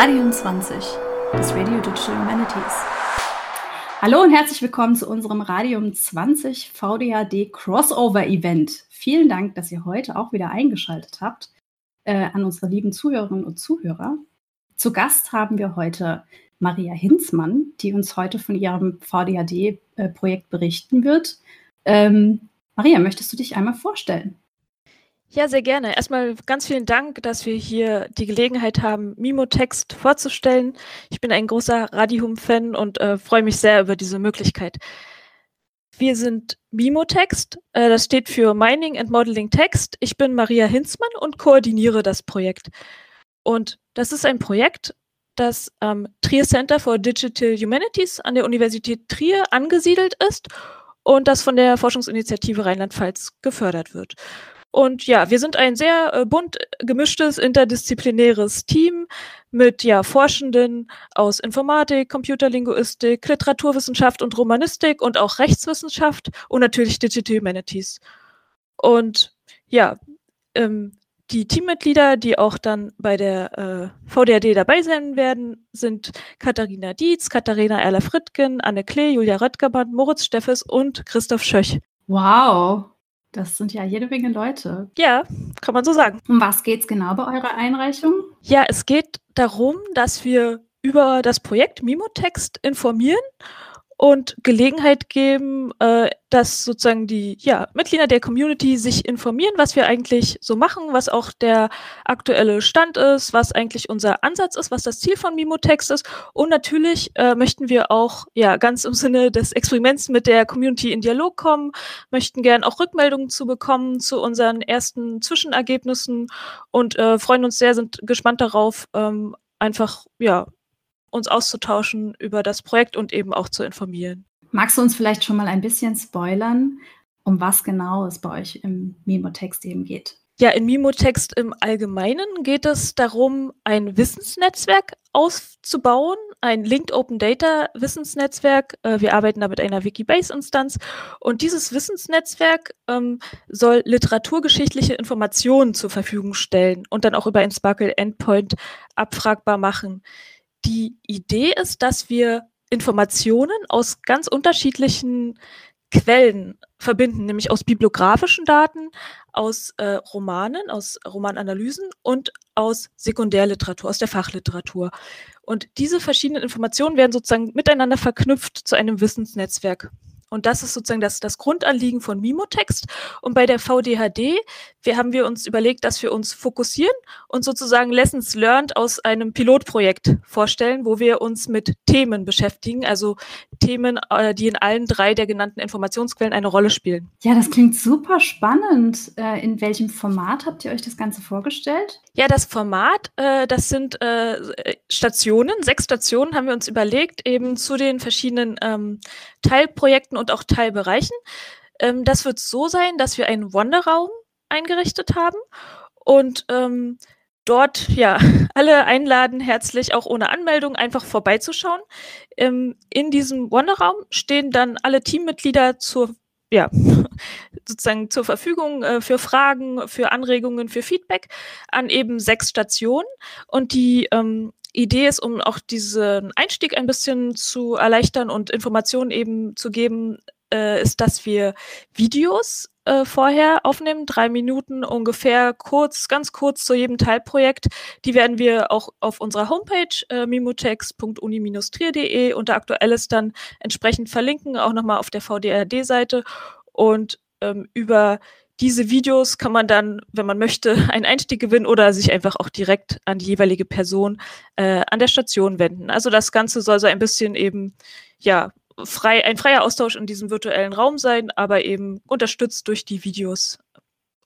Radium 20 des Radio Digital Humanities. Hallo und herzlich willkommen zu unserem Radium 20 VDAD Crossover Event. Vielen Dank, dass ihr heute auch wieder eingeschaltet habt äh, an unsere lieben Zuhörerinnen und Zuhörer. Zu Gast haben wir heute Maria Hinzmann, die uns heute von ihrem VDAD-Projekt äh, berichten wird. Ähm, Maria, möchtest du dich einmal vorstellen? Ja, sehr gerne. Erstmal ganz vielen Dank, dass wir hier die Gelegenheit haben, Mimo-Text vorzustellen. Ich bin ein großer Radihum-Fan und äh, freue mich sehr über diese Möglichkeit. Wir sind Mimo-Text, äh, das steht für Mining and Modeling Text. Ich bin Maria Hinzmann und koordiniere das Projekt. Und das ist ein Projekt, das am Trier Center for Digital Humanities an der Universität Trier angesiedelt ist und das von der Forschungsinitiative Rheinland-Pfalz gefördert wird. Und ja, wir sind ein sehr äh, bunt gemischtes, interdisziplinäres Team mit ja, Forschenden aus Informatik, Computerlinguistik, Literaturwissenschaft und Romanistik und auch Rechtswissenschaft und natürlich Digital Humanities. Und ja, ähm, die Teammitglieder, die auch dann bei der äh, VDRD dabei sein werden, sind Katharina Dietz, Katharina Erler-Frittgen, Anne Klee, Julia Röttgermann, Moritz Steffes und Christoph Schöch. Wow, das sind ja jede Menge Leute. Ja, kann man so sagen. Um was geht es genau bei eurer Einreichung? Ja, es geht darum, dass wir über das Projekt Mimotext informieren und Gelegenheit geben, äh, dass sozusagen die ja, Mitglieder der Community sich informieren, was wir eigentlich so machen, was auch der aktuelle Stand ist, was eigentlich unser Ansatz ist, was das Ziel von Mimotext ist. Und natürlich äh, möchten wir auch ja ganz im Sinne des Experiments mit der Community in Dialog kommen, möchten gern auch Rückmeldungen zu bekommen zu unseren ersten Zwischenergebnissen und äh, freuen uns sehr, sind gespannt darauf, ähm, einfach ja uns auszutauschen über das Projekt und eben auch zu informieren. Magst du uns vielleicht schon mal ein bisschen spoilern, um was genau es bei euch im Mimo-Text eben geht? Ja, in Mimo-Text im Allgemeinen geht es darum, ein Wissensnetzwerk auszubauen, ein Linked Open Data Wissensnetzwerk. Äh, wir arbeiten da mit einer Wikibase-Instanz und dieses Wissensnetzwerk ähm, soll literaturgeschichtliche Informationen zur Verfügung stellen und dann auch über ein Sparkle Endpoint abfragbar machen die Idee ist, dass wir Informationen aus ganz unterschiedlichen Quellen verbinden, nämlich aus bibliografischen Daten, aus äh, Romanen, aus Romananalysen und aus Sekundärliteratur, aus der Fachliteratur. Und diese verschiedenen Informationen werden sozusagen miteinander verknüpft zu einem Wissensnetzwerk und das ist sozusagen das, das Grundanliegen von Mimotext. Und bei der VDHD, wir haben wir uns überlegt, dass wir uns fokussieren und sozusagen Lessons Learned aus einem Pilotprojekt vorstellen, wo wir uns mit Themen beschäftigen, also Themen, äh, die in allen drei der genannten Informationsquellen eine Rolle spielen. Ja, das klingt super spannend. Äh, in welchem Format habt ihr euch das Ganze vorgestellt? Ja, das Format, äh, das sind Stationen, sechs Stationen haben wir uns überlegt, eben zu den verschiedenen ähm, Teilprojekten und auch Teilbereichen. Ähm, das wird so sein, dass wir einen Wanderraum eingerichtet haben und ähm, dort ja alle einladen, herzlich auch ohne Anmeldung einfach vorbeizuschauen. Ähm, in diesem Wanderraum stehen dann alle Teammitglieder zur ja, sozusagen zur Verfügung äh, für Fragen, für Anregungen, für Feedback an eben sechs Stationen. Und die ähm, Idee ist, um auch diesen Einstieg ein bisschen zu erleichtern und Informationen eben zu geben, äh, ist, dass wir Videos äh, vorher aufnehmen, drei Minuten ungefähr, kurz, ganz kurz zu jedem Teilprojekt. Die werden wir auch auf unserer Homepage äh, mimotext.uni-trier.de unter Aktuelles dann entsprechend verlinken, auch nochmal auf der VDRD-Seite und ähm, über diese Videos kann man dann, wenn man möchte, einen Einstieg gewinnen oder sich einfach auch direkt an die jeweilige Person äh, an der Station wenden. Also das Ganze soll so ein bisschen eben, ja, frei, ein freier Austausch in diesem virtuellen Raum sein, aber eben unterstützt durch die Videos.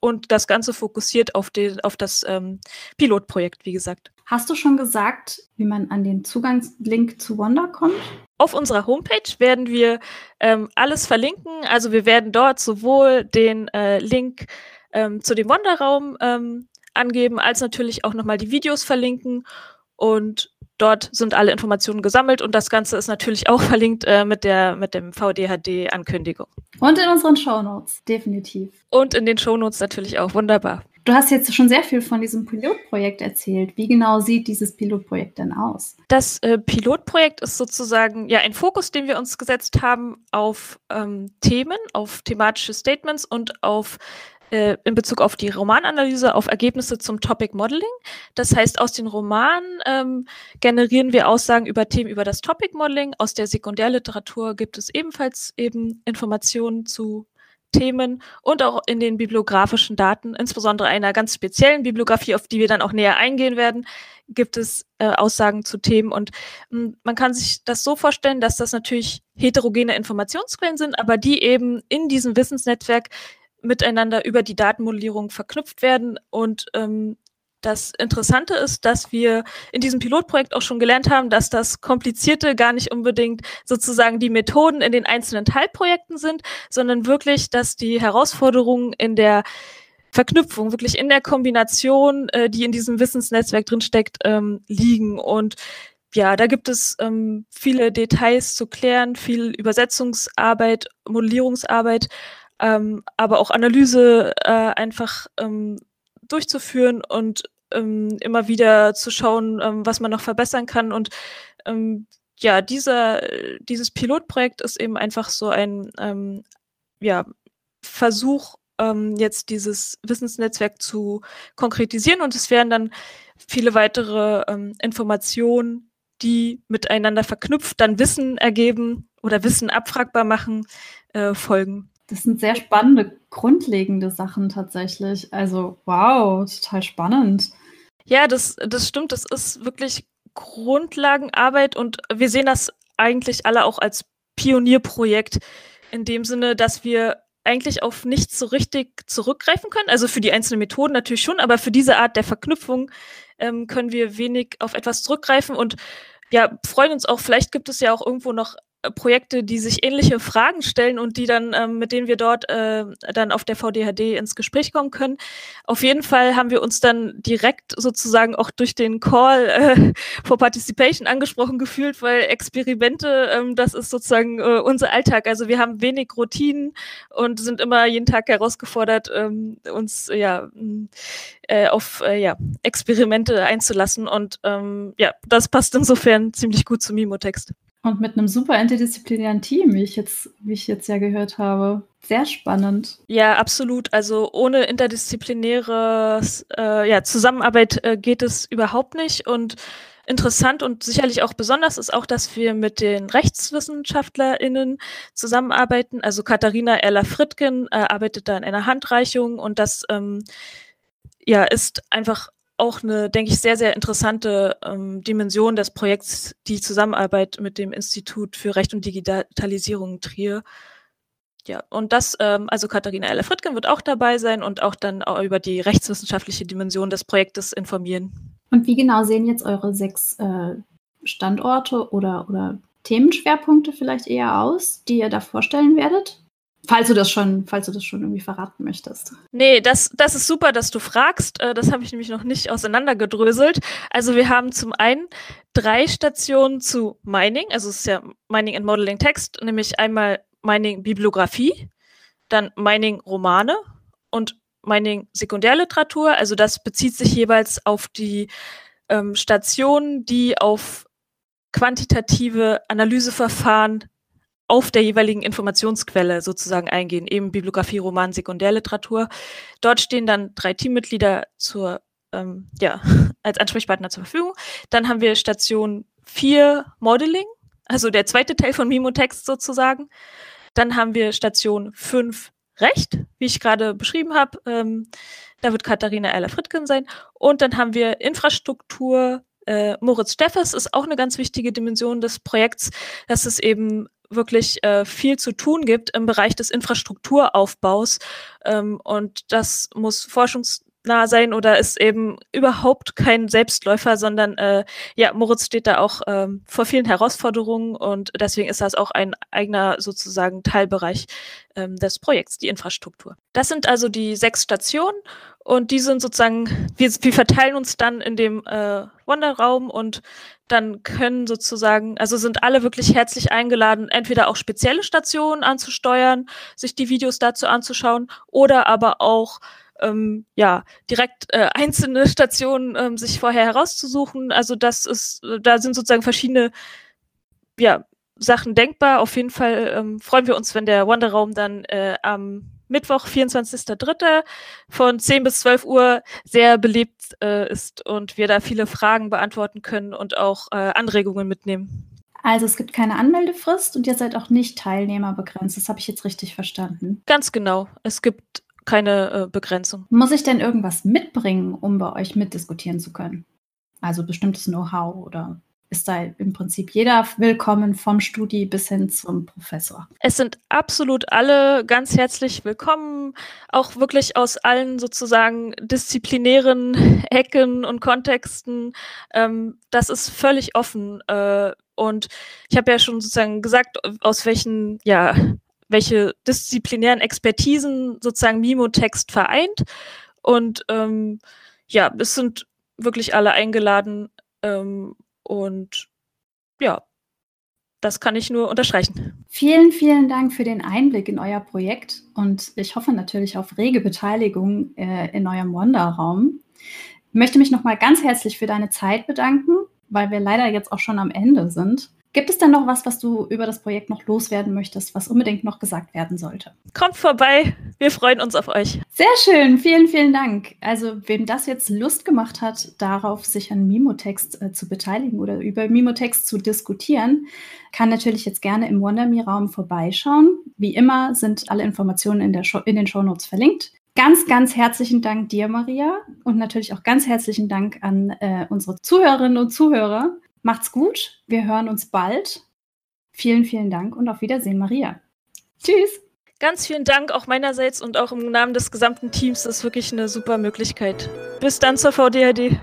Und das Ganze fokussiert auf, den, auf das ähm, Pilotprojekt, wie gesagt. Hast du schon gesagt, wie man an den Zugangslink zu Wanda kommt? Auf unserer Homepage werden wir ähm, alles verlinken. Also wir werden dort sowohl den äh, Link ähm, zu dem Wanderraum ähm, angeben, als natürlich auch nochmal die Videos verlinken. Und dort sind alle Informationen gesammelt und das Ganze ist natürlich auch verlinkt äh, mit der mit dem VDHD-Ankündigung. Und in unseren Shownotes, definitiv. Und in den Shownotes natürlich auch, wunderbar. Du hast jetzt schon sehr viel von diesem Pilotprojekt erzählt. Wie genau sieht dieses Pilotprojekt denn aus? Das äh, Pilotprojekt ist sozusagen ja ein Fokus, den wir uns gesetzt haben auf ähm, Themen, auf thematische Statements und auf äh, in Bezug auf die Romananalyse auf Ergebnisse zum Topic Modeling. Das heißt, aus den Romanen ähm, generieren wir Aussagen über Themen über das Topic Modeling. Aus der Sekundärliteratur gibt es ebenfalls eben Informationen zu Themen und auch in den bibliografischen Daten, insbesondere einer ganz speziellen Bibliografie, auf die wir dann auch näher eingehen werden, gibt es äh, Aussagen zu Themen. Und mh, hm, man kann sich das so vorstellen, dass das natürlich heterogene Informationsquellen sind, aber die eben in diesem Wissensnetzwerk miteinander über die Datenmodellierung verknüpft werden und ähm, das Interessante ist, dass wir in diesem Pilotprojekt auch schon gelernt haben, dass das Komplizierte gar nicht unbedingt sozusagen die Methoden in den einzelnen Teilprojekten sind, sondern wirklich, dass die Herausforderungen in der Verknüpfung, wirklich in der Kombination, äh, die in diesem Wissensnetzwerk drinsteckt, ähm, liegen. Und ja, da gibt es ähm, viele Details zu klären, viel Übersetzungsarbeit, Modellierungsarbeit, ähm, aber auch Analyse äh, einfach ähm, durchzuführen und ähm, immer wieder zu schauen, ähm, was man noch verbessern kann. Und ähm, ja, dieser, dieses Pilotprojekt ist eben einfach so ein ähm, ja, Versuch, ähm, jetzt dieses Wissensnetzwerk zu konkretisieren. Und es werden dann viele weitere ähm, Informationen, die miteinander verknüpft dann Wissen ergeben oder Wissen abfragbar machen, äh, folgen. Das sind sehr spannende, grundlegende Sachen tatsächlich. Also, wow, total spannend. Ja, das, das stimmt. Das ist wirklich Grundlagenarbeit und wir sehen das eigentlich alle auch als Pionierprojekt in dem Sinne, dass wir eigentlich auf nichts so richtig zurückgreifen können. Also für die einzelnen Methoden natürlich schon, aber für diese Art der Verknüpfung ähm, können wir wenig auf etwas zurückgreifen und ja, freuen uns auch, vielleicht gibt es ja auch irgendwo noch Projekte, die sich ähnliche Fragen stellen und die dann, ähm, mit denen wir dort äh, dann auf der VDHD ins Gespräch kommen können. Auf jeden Fall haben wir uns dann direkt sozusagen auch durch den Call äh, for Participation angesprochen gefühlt, weil Experimente, ähm, das ist sozusagen äh, unser Alltag. Also wir haben wenig Routinen und sind immer jeden Tag herausgefordert, ähm, uns ja äh, auf äh, ja, Experimente einzulassen. Und ähm, ja, das passt insofern ziemlich gut zum Mimo-Text. Und mit einem super interdisziplinären Team, wie ich jetzt, wie ich jetzt ja gehört habe. Sehr spannend. Ja, absolut. Also ohne interdisziplinäre äh, ja, Zusammenarbeit äh, geht es überhaupt nicht. Und interessant und sicherlich auch besonders ist auch, dass wir mit den RechtswissenschaftlerInnen zusammenarbeiten. Also Katharina Erler-Frittgen äh, arbeitet da in einer Handreichung und das ähm, ja, ist einfach auch eine, denke ich, sehr, sehr interessante ähm, Dimension des Projekts, die Zusammenarbeit mit dem Institut für Recht und Digitalisierung Trier. Ja, und das, ähm, also Katharina Eller Frittgen wird auch dabei sein und auch dann auch über die rechtswissenschaftliche Dimension des Projektes informieren. Und wie genau sehen jetzt eure sechs äh, Standorte oder, oder Themenschwerpunkte vielleicht eher aus, die ihr da vorstellen werdet? Falls du das schon, falls du das schon irgendwie verraten möchtest. Nee, das, das ist super, dass du fragst. Äh, das habe ich nämlich noch nicht auseinandergedröselt. Also wir haben zum einen drei Stationen zu Mining, also es ist ja Mining and Modeling Text, nämlich einmal Mining Bibliografie, dann Mining Romane und Mining Sekundärliteratur. Also das bezieht sich jeweils auf die ähm, Stationen, die auf quantitative Analyseverfahren auf der jeweiligen Informationsquelle sozusagen eingehen, eben Bibliografie, Roman, Sekundärliteratur. Dort stehen dann drei Teammitglieder zur, ähm, ja, als Ansprechpartner zur Verfügung. Dann haben wir Station 4 Modeling, also der zweite Teil von Mimo-Text sozusagen. Dann haben wir Station 5 Recht, wie ich gerade beschrieben habe. Ähm, da wird Katharina Erler-Frittgen sein. Und dann haben wir Infrastruktur. Äh, Moritz Steffes ist auch eine ganz wichtige Dimension des Projekts, dass es eben wirklich äh, viel zu tun gibt im Bereich des Infrastrukturaufbaus. Ähm, und das muss forschungsnah sein oder ist eben überhaupt kein Selbstläufer, sondern äh, ja, Moritz steht da auch ähm, vor vielen Herausforderungen und deswegen ist das auch ein eigener sozusagen Teilbereich ähm, des Projekts, die Infrastruktur. Das sind also die sechs Stationen und die sind sozusagen, wir, wir verteilen uns dann in dem äh, Wanderraum und dann können sozusagen, also sind alle wirklich herzlich eingeladen, entweder auch spezielle Stationen anzusteuern, sich die Videos dazu anzuschauen oder aber auch ähm, ja direkt äh, einzelne Stationen ähm, sich vorher herauszusuchen. Also das ist, da sind sozusagen verschiedene ja, Sachen denkbar. Auf jeden Fall ähm, freuen wir uns, wenn der Wanderraum dann äh, am Mittwoch, 24.03. von 10 bis 12 Uhr sehr belebt äh, ist und wir da viele Fragen beantworten können und auch äh, Anregungen mitnehmen. Also es gibt keine Anmeldefrist und ihr seid auch nicht teilnehmerbegrenzt. Das habe ich jetzt richtig verstanden. Ganz genau. Es gibt keine äh, Begrenzung. Muss ich denn irgendwas mitbringen, um bei euch mitdiskutieren zu können? Also bestimmtes Know-how oder ist da im Prinzip jeder willkommen, vom Studi bis hin zum Professor. Es sind absolut alle ganz herzlich willkommen, auch wirklich aus allen sozusagen disziplinären Ecken und Kontexten. Ähm, das ist völlig offen. Äh, und ich habe ja schon sozusagen gesagt, aus welchen, ja, welche disziplinären Expertisen sozusagen Mimo-Text vereint. Und ähm, ja, es sind wirklich alle eingeladen. Ähm, und ja, das kann ich nur unterstreichen. Vielen, vielen Dank für den Einblick in euer Projekt und ich hoffe natürlich auf rege Beteiligung äh, in eurem Wonderraum. Ich möchte mich nochmal ganz herzlich für deine Zeit bedanken, weil wir leider jetzt auch schon am Ende sind. Gibt es denn noch was, was du über das Projekt noch loswerden möchtest, was unbedingt noch gesagt werden sollte? Kommt vorbei, wir freuen uns auf euch. Sehr schön, vielen, vielen Dank. Also, wem das jetzt Lust gemacht hat, darauf sich an Mimotext äh, zu beteiligen oder über Mimotext zu diskutieren, kann natürlich jetzt gerne im WonderMe-Raum vorbeischauen. Wie immer sind alle Informationen in, der Show, in den Shownotes verlinkt. Ganz, ganz herzlichen Dank dir, Maria, und natürlich auch ganz herzlichen Dank an äh, unsere Zuhörerinnen und Zuhörer. Macht's gut. Wir hören uns bald. Vielen, vielen Dank und auf Wiedersehen, Maria. Tschüss. Ganz vielen Dank auch meinerseits und auch im Namen des gesamten Teams. Das ist wirklich eine super Möglichkeit. Bis dann zur VDRD.